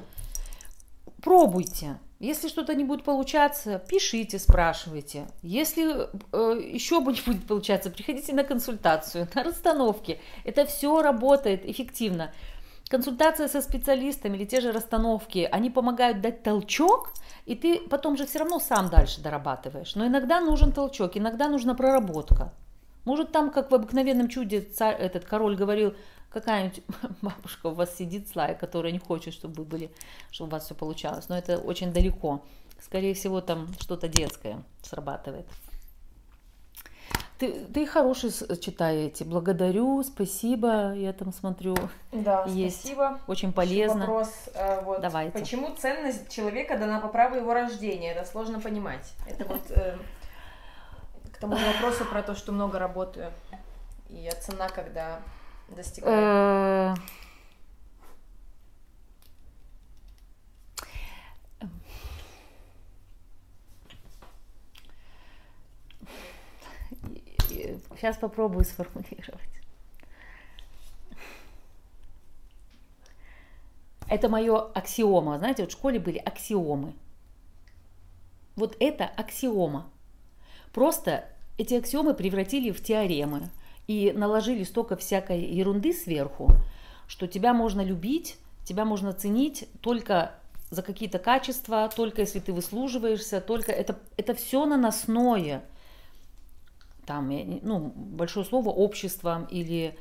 пробуйте. Если что-то не будет получаться, пишите, спрашивайте. Если э, еще не будет получаться, приходите на консультацию, на расстановки. Это все работает эффективно. Консультация со специалистами или те же расстановки, они помогают дать толчок, и ты потом же все равно сам дальше дорабатываешь. Но иногда нужен толчок, иногда нужна проработка. Может там, как в обыкновенном чуде, царь, этот король говорил, какая-нибудь бабушка у вас сидит злая, которая не хочет, чтобы вы были, чтобы у вас все получалось. Но это очень далеко. Скорее всего, там что-то детское срабатывает. Ты, ты хороший читаете. Благодарю, спасибо. Я там смотрю. Да, есть. спасибо. Очень полезно. Еще вопрос. Э, вот, Давайте. Почему ценность человека дана по праву его рождения? Это сложно понимать. Это вот э, к тому вопросу про то, что много работаю. И цена, когда достигаю. Э, Сейчас попробую сформулировать. Это мое аксиома. Знаете, вот в школе были аксиомы. Вот это аксиома. Просто эти аксиомы превратили в теоремы и наложили столько всякой ерунды сверху, что тебя можно любить, тебя можно ценить только за какие-то качества, только если ты выслуживаешься, только это, это все наносное. Там, ну, большое слово обществом или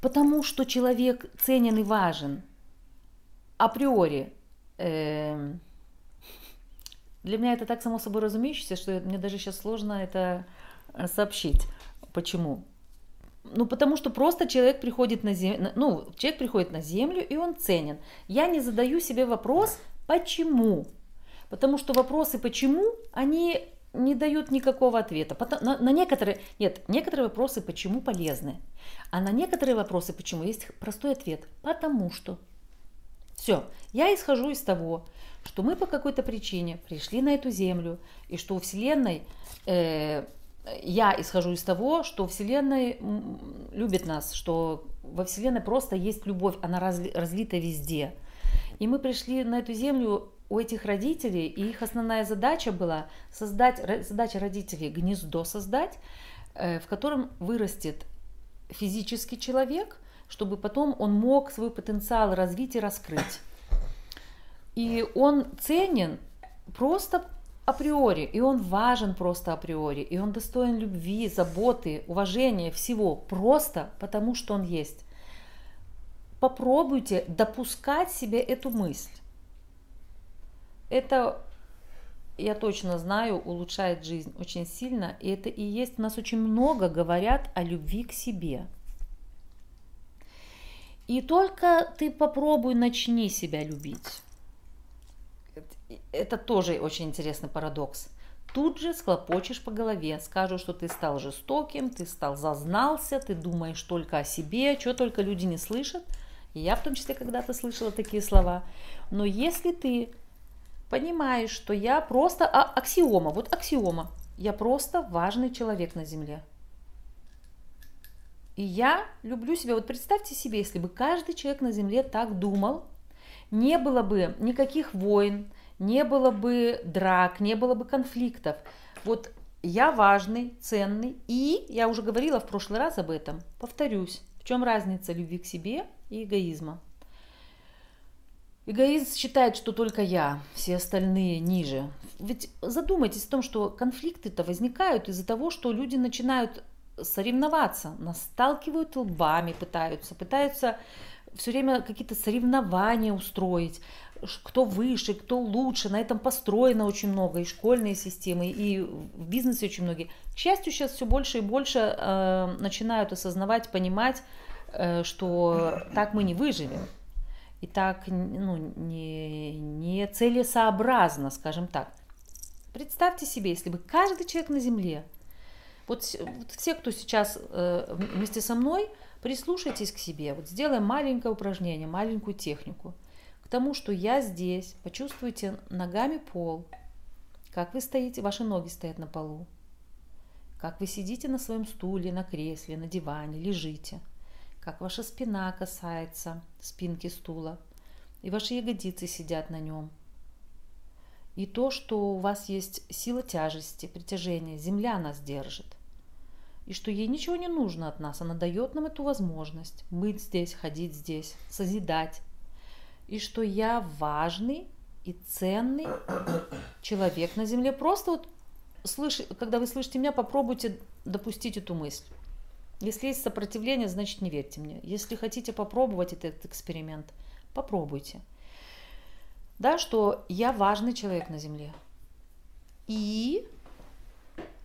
потому что человек ценен и важен априори. Э, для меня это так само собой разумеющееся, что мне даже сейчас сложно это сообщить. Почему? Ну, потому что просто человек приходит на землю, ну, человек приходит на землю, и он ценен. Я не задаю себе вопрос, почему. Потому что вопросы почему, они не дают никакого ответа. На, на некоторые, нет, некоторые вопросы почему полезны, а на некоторые вопросы почему есть простой ответ. Потому что. Все, я исхожу из того, что мы по какой-то причине пришли на эту землю, и что у Вселенной э, я исхожу из того, что Вселенная любит нас, что во Вселенной просто есть любовь, она разли, разлита везде. И мы пришли на эту землю у этих родителей, и их основная задача была создать, задача родителей гнездо создать, э, в котором вырастет физический человек, чтобы потом он мог свой потенциал развить и раскрыть. И он ценен просто априори, и он важен просто априори, и он достоин любви, заботы, уважения, всего, просто потому что он есть. Попробуйте допускать себе эту мысль. Это, я точно знаю, улучшает жизнь очень сильно, и это и есть, у нас очень много говорят о любви к себе. И только ты попробуй начни себя любить это тоже очень интересный парадокс. Тут же схлопочешь по голове, скажут, что ты стал жестоким, ты стал зазнался, ты думаешь только о себе, что только люди не слышат. И я в том числе когда-то слышала такие слова. Но если ты понимаешь, что я просто а, аксиома, вот аксиома, я просто важный человек на Земле. И я люблю себя. Вот представьте себе, если бы каждый человек на Земле так думал, не было бы никаких войн, не было бы драк, не было бы конфликтов. Вот я важный, ценный, и я уже говорила в прошлый раз об этом, повторюсь, в чем разница любви к себе и эгоизма. Эгоизм считает, что только я, все остальные ниже. Ведь задумайтесь о том, что конфликты-то возникают из-за того, что люди начинают соревноваться, нас сталкивают лбами, пытаются, пытаются все время какие-то соревнования устроить, кто выше, кто лучше. На этом построено очень много и школьные системы, и в бизнесе очень многие. К счастью, сейчас все больше и больше э, начинают осознавать, понимать, э, что так мы не выживем. И так ну, не, не целесообразно, скажем так. Представьте себе, если бы каждый человек на Земле, вот, вот все, кто сейчас э, вместе со мной, прислушайтесь к себе, вот сделаем маленькое упражнение, маленькую технику – тому, что я здесь. Почувствуйте ногами пол, как вы стоите, ваши ноги стоят на полу, как вы сидите на своем стуле, на кресле, на диване, лежите, как ваша спина касается спинки стула, и ваши ягодицы сидят на нем. И то, что у вас есть сила тяжести, притяжения, земля нас держит. И что ей ничего не нужно от нас, она дает нам эту возможность быть здесь, ходить здесь, созидать, и что я важный и ценный человек на Земле. Просто вот слыш... когда вы слышите меня, попробуйте допустить эту мысль. Если есть сопротивление, значит не верьте мне. Если хотите попробовать этот эксперимент, попробуйте. Да, что я важный человек на Земле. И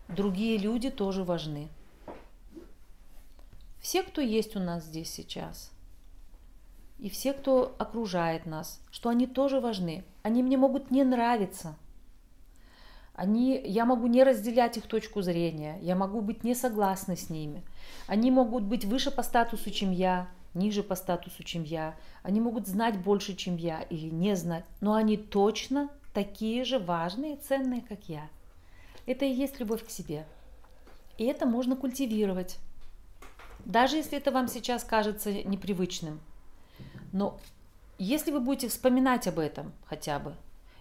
другие люди тоже важны. Все, кто есть у нас здесь сейчас – и все, кто окружает нас, что они тоже важны. Они мне могут не нравиться. Они, я могу не разделять их точку зрения, я могу быть не согласна с ними. Они могут быть выше по статусу, чем я, ниже по статусу, чем я. Они могут знать больше, чем я, или не знать, но они точно такие же важные и ценные, как я. Это и есть любовь к себе. И это можно культивировать. Даже если это вам сейчас кажется непривычным – но если вы будете вспоминать об этом хотя бы,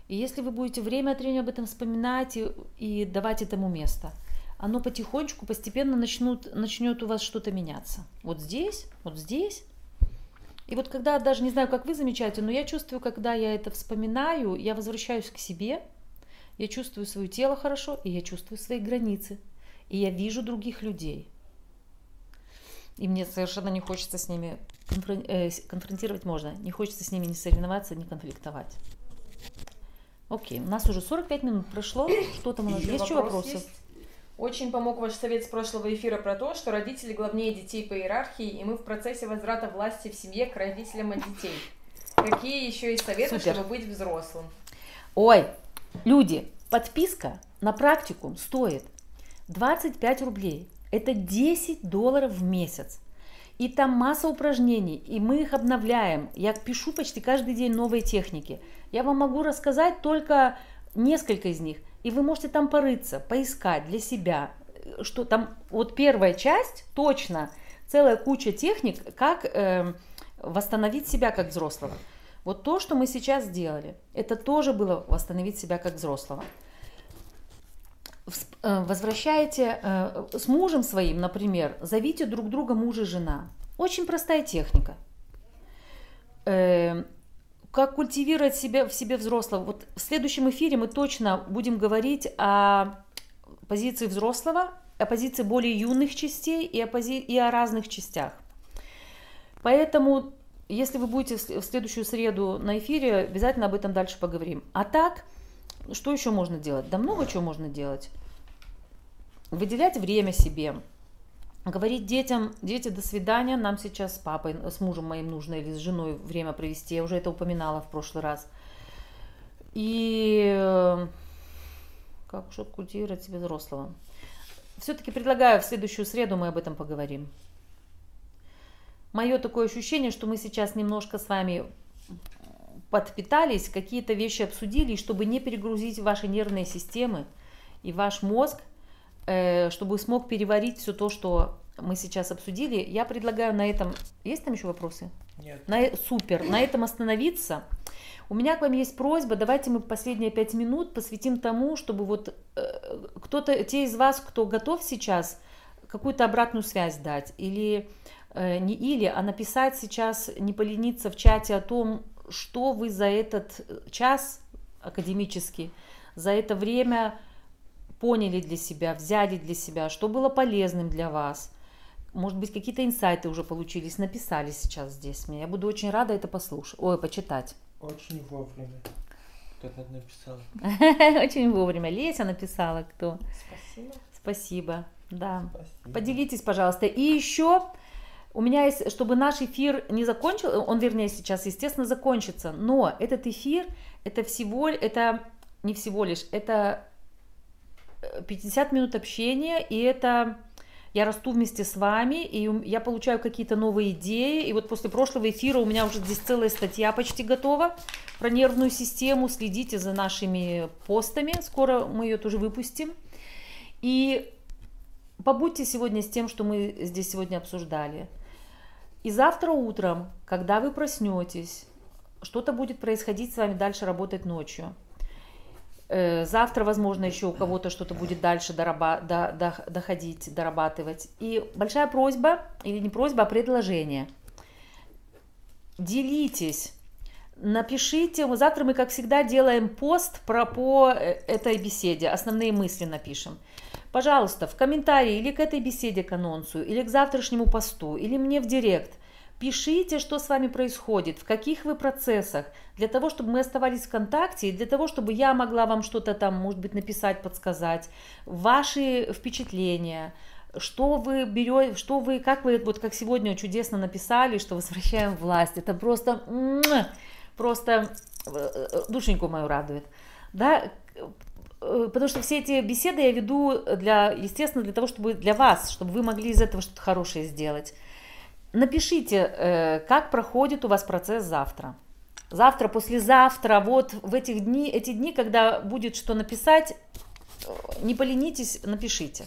и если вы будете время от времени об этом вспоминать и, и давать этому место, оно потихонечку, постепенно начнут, начнет у вас что-то меняться. Вот здесь, вот здесь, И вот когда, даже не знаю, как вы замечаете, но я чувствую, когда я это вспоминаю, я возвращаюсь к себе, я чувствую свое тело хорошо, и я чувствую свои границы, и я вижу других людей. И мне совершенно не хочется с ними э, конфронтировать можно, не хочется с ними не соревноваться, не конфликтовать. Окей, у нас уже 45 минут прошло. Что там у нас? Еще есть еще вопросы? Есть? Очень помог ваш совет с прошлого эфира про то, что родители главнее детей по иерархии, и мы в процессе возврата власти в семье к родителям от детей. Какие еще есть советы, Супер. чтобы быть взрослым? Ой, люди, подписка на практикум стоит 25 рублей. Это 10 долларов в месяц. И там масса упражнений, и мы их обновляем. Я пишу почти каждый день новые техники. Я вам могу рассказать только несколько из них. И вы можете там порыться, поискать для себя, что там вот первая часть точно целая куча техник, как э, восстановить себя как взрослого. Вот то, что мы сейчас сделали, это тоже было восстановить себя как взрослого. Э, возвращаете э, с мужем своим, например, зовите друг друга муж и жена. Очень простая техника. Э, как культивировать себя, в себе взрослого. Вот в следующем эфире мы точно будем говорить о позиции взрослого, о позиции более юных частей и о, пози... и о разных частях. Поэтому, если вы будете в следующую среду на эфире, обязательно об этом дальше поговорим. А так, что еще можно делать? Да много чего можно делать. Выделять время себе, говорить детям, дети, до свидания, нам сейчас с папой, с мужем моим нужно или с женой время провести, я уже это упоминала в прошлый раз. И э, как уж культивировать себе взрослого. Все-таки предлагаю в следующую среду мы об этом поговорим. Мое такое ощущение, что мы сейчас немножко с вами подпитались, какие-то вещи обсудили, чтобы не перегрузить ваши нервные системы и ваш мозг – чтобы смог переварить все то, что мы сейчас обсудили. Я предлагаю на этом... Есть там еще вопросы? Нет. На... Супер. На этом остановиться. У меня к вам есть просьба, давайте мы последние пять минут посвятим тому, чтобы вот э, кто-то, те из вас, кто готов сейчас, какую-то обратную связь дать. Или э, не или, а написать сейчас, не полениться в чате о том, что вы за этот час академический, за это время поняли для себя, взяли для себя, что было полезным для вас. Может быть, какие-то инсайты уже получились, написали сейчас здесь мне. Я буду очень рада это послушать, ой, почитать. Очень вовремя. Кто-то написал. Очень вовремя. Леся написала, кто. Спасибо. Спасибо. Да. Спасибо. Поделитесь, пожалуйста. И еще у меня есть, чтобы наш эфир не закончил, он, вернее, сейчас, естественно, закончится, но этот эфир, это всего, это не всего лишь, это 50 минут общения, и это я расту вместе с вами, и я получаю какие-то новые идеи. И вот после прошлого эфира у меня уже здесь целая статья почти готова про нервную систему. Следите за нашими постами, скоро мы ее тоже выпустим. И побудьте сегодня с тем, что мы здесь сегодня обсуждали. И завтра утром, когда вы проснетесь, что-то будет происходить с вами дальше работать ночью. Э, завтра, возможно, еще у кого-то что-то будет дальше дораба- до- до- доходить, дорабатывать. И большая просьба, или не просьба, а предложение. Делитесь. Напишите, завтра мы, как всегда, делаем пост про, по э, этой беседе, основные мысли напишем. Пожалуйста, в комментарии или к этой беседе, к анонсу, или к завтрашнему посту, или мне в директ – Пишите, что с вами происходит, в каких вы процессах, для того, чтобы мы оставались в контакте, и для того, чтобы я могла вам что-то там, может быть, написать, подсказать, ваши впечатления, что вы берете, что вы, как вы, вот как сегодня чудесно написали, что возвращаем власть, это просто, просто э, э, душеньку мою радует, да, э, потому что все эти беседы я веду для, естественно, для того, чтобы для вас, чтобы вы могли из этого что-то хорошее сделать. Напишите, э, как проходит у вас процесс завтра. Завтра, послезавтра, вот в этих дни, эти дни, когда будет что написать, э, не поленитесь, напишите.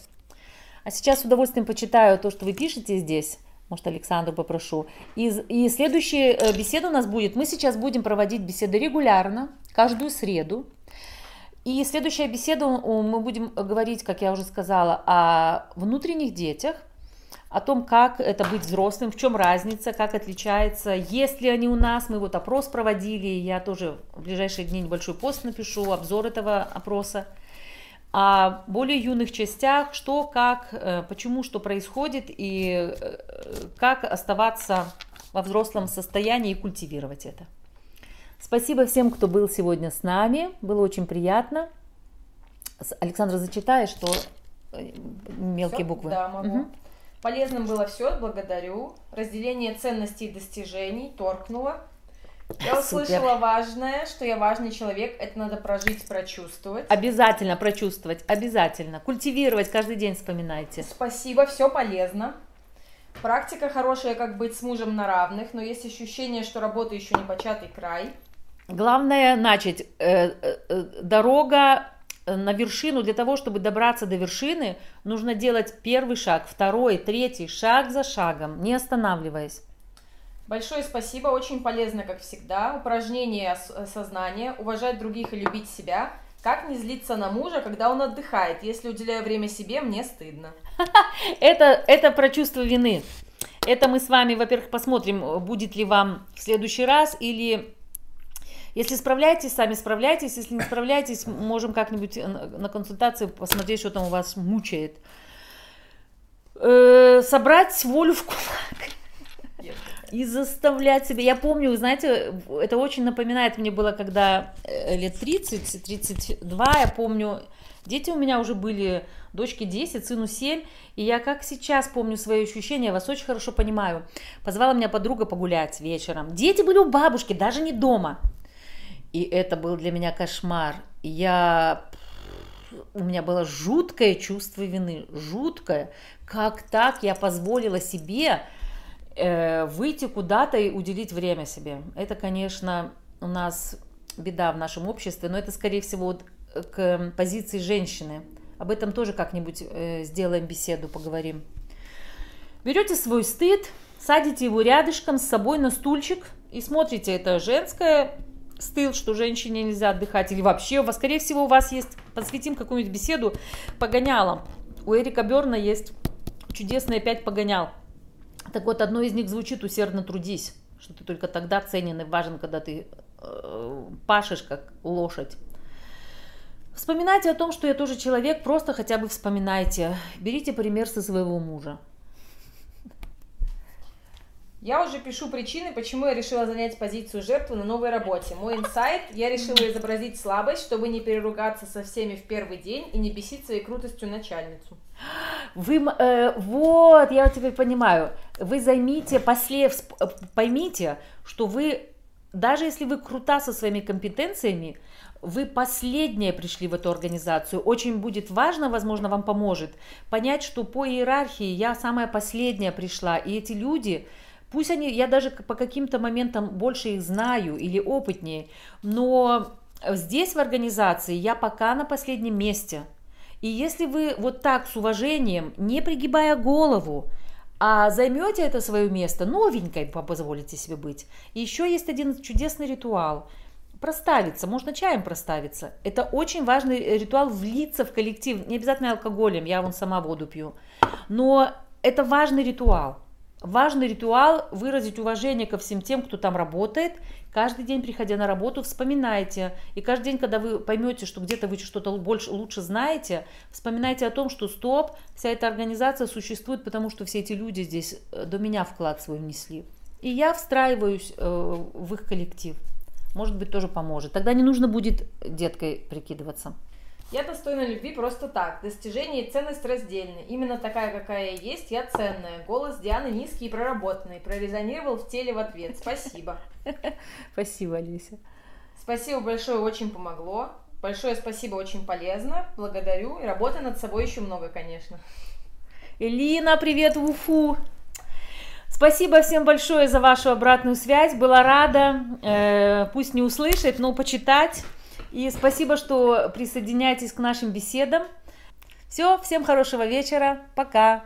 А сейчас с удовольствием почитаю то, что вы пишете здесь. Может, Александру попрошу. И, и следующая э, беседа у нас будет. Мы сейчас будем проводить беседы регулярно, каждую среду. И следующая беседа мы будем говорить, как я уже сказала, о внутренних детях, о том, как это быть взрослым, в чем разница, как отличается, есть ли они у нас. Мы вот опрос проводили, я тоже в ближайшие дни небольшой пост напишу, обзор этого опроса. О более юных частях, что, как, э, почему, что происходит и э, как оставаться во взрослом состоянии и культивировать это. Спасибо всем, кто был сегодня с нами. Было очень приятно. Александра, зачитай, что э, мелкие Всё? буквы. Да, могу. Мгм. Полезным было все, благодарю. Разделение ценностей и достижений, торкнуло. Я Супер. услышала важное, что я важный человек, это надо прожить, прочувствовать. Обязательно прочувствовать, обязательно. Культивировать, каждый день вспоминайте. Спасибо, все полезно. Практика хорошая, как быть с мужем на равных, но есть ощущение, что работа еще не початый край. Главное начать. Э, э, э, Дорога на вершину, для того, чтобы добраться до вершины, нужно делать первый шаг, второй, третий, шаг за шагом, не останавливаясь. Большое спасибо, очень полезно, как всегда. Упражнение ос- сознания, уважать других и любить себя. Как не злиться на мужа, когда он отдыхает? Если уделяю время себе, мне стыдно. Это, это про чувство вины. Это мы с вами, во-первых, посмотрим, будет ли вам в следующий раз, или если справляетесь, сами справляйтесь, если не справляетесь, можем как-нибудь на на консультации посмотреть, что там у вас мучает. Э, собрать волю в кулак. И заставлять себя. Я помню, знаете, это очень напоминает мне было, когда э, лет 30, 32, я помню, дети у меня уже были, дочке 10, сыну 7, и я как сейчас помню свои ощущения, я вас очень хорошо понимаю. Позвала меня подруга погулять вечером. Дети были у бабушки, даже не дома. И это был для меня кошмар. Я... У меня было жуткое чувство вины, жуткое. Как так я позволила себе э, выйти куда-то и уделить время себе. Это, конечно, у нас беда в нашем обществе, но это, скорее всего, вот к позиции женщины. Об этом тоже как-нибудь э, сделаем беседу, поговорим. Берете свой стыд, садите его рядышком с собой на стульчик и смотрите, это женское стыл, что женщине нельзя отдыхать, или вообще у вас, скорее всего, у вас есть, посвятим какую-нибудь беседу погонялам. У Эрика Берна есть чудесные пять погонял. Так вот, одно из них звучит «усердно трудись», что ты только тогда ценен и важен, когда ты э, пашешь как лошадь. Вспоминайте о том, что я тоже человек, просто хотя бы вспоминайте. Берите пример со своего мужа. Я уже пишу причины, почему я решила занять позицию жертвы на новой работе. Мой инсайт – я решила изобразить слабость, чтобы не переругаться со всеми в первый день и не бесить своей крутостью начальницу. Вы, э, вот, я теперь понимаю. Вы займите, после, э, поймите, что вы, даже если вы крута со своими компетенциями, вы последние пришли в эту организацию. Очень будет важно, возможно, вам поможет понять, что по иерархии я самая последняя пришла, и эти люди, пусть они, я даже по каким-то моментам больше их знаю или опытнее, но здесь в организации я пока на последнем месте. И если вы вот так с уважением, не пригибая голову, а займете это свое место, новенькой позволите себе быть. И еще есть один чудесный ритуал. Проставиться, можно чаем проставиться. Это очень важный ритуал влиться в коллектив. Не обязательно алкоголем, я вон сама воду пью. Но это важный ритуал. Важный ритуал выразить уважение ко всем тем, кто там работает. Каждый день, приходя на работу, вспоминайте. И каждый день, когда вы поймете, что где-то вы что-то больше, лучше знаете, вспоминайте о том, что стоп, вся эта организация существует, потому что все эти люди здесь э, до меня вклад свой внесли. И я встраиваюсь э, в их коллектив. Может быть, тоже поможет. Тогда не нужно будет деткой прикидываться. Я достойна любви просто так. Достижение и ценность раздельны. Именно такая, какая я есть, я ценная. Голос Дианы низкий и проработанный. Прорезонировал в теле в ответ. Спасибо. Спасибо, Олеся. Спасибо большое, очень помогло. Большое спасибо, очень полезно. Благодарю. И работы над собой еще много, конечно. Элина, привет в Уфу! Спасибо всем большое за вашу обратную связь. Была рада, э, пусть не услышать, но почитать. И спасибо, что присоединяетесь к нашим беседам. Все, всем хорошего вечера. Пока.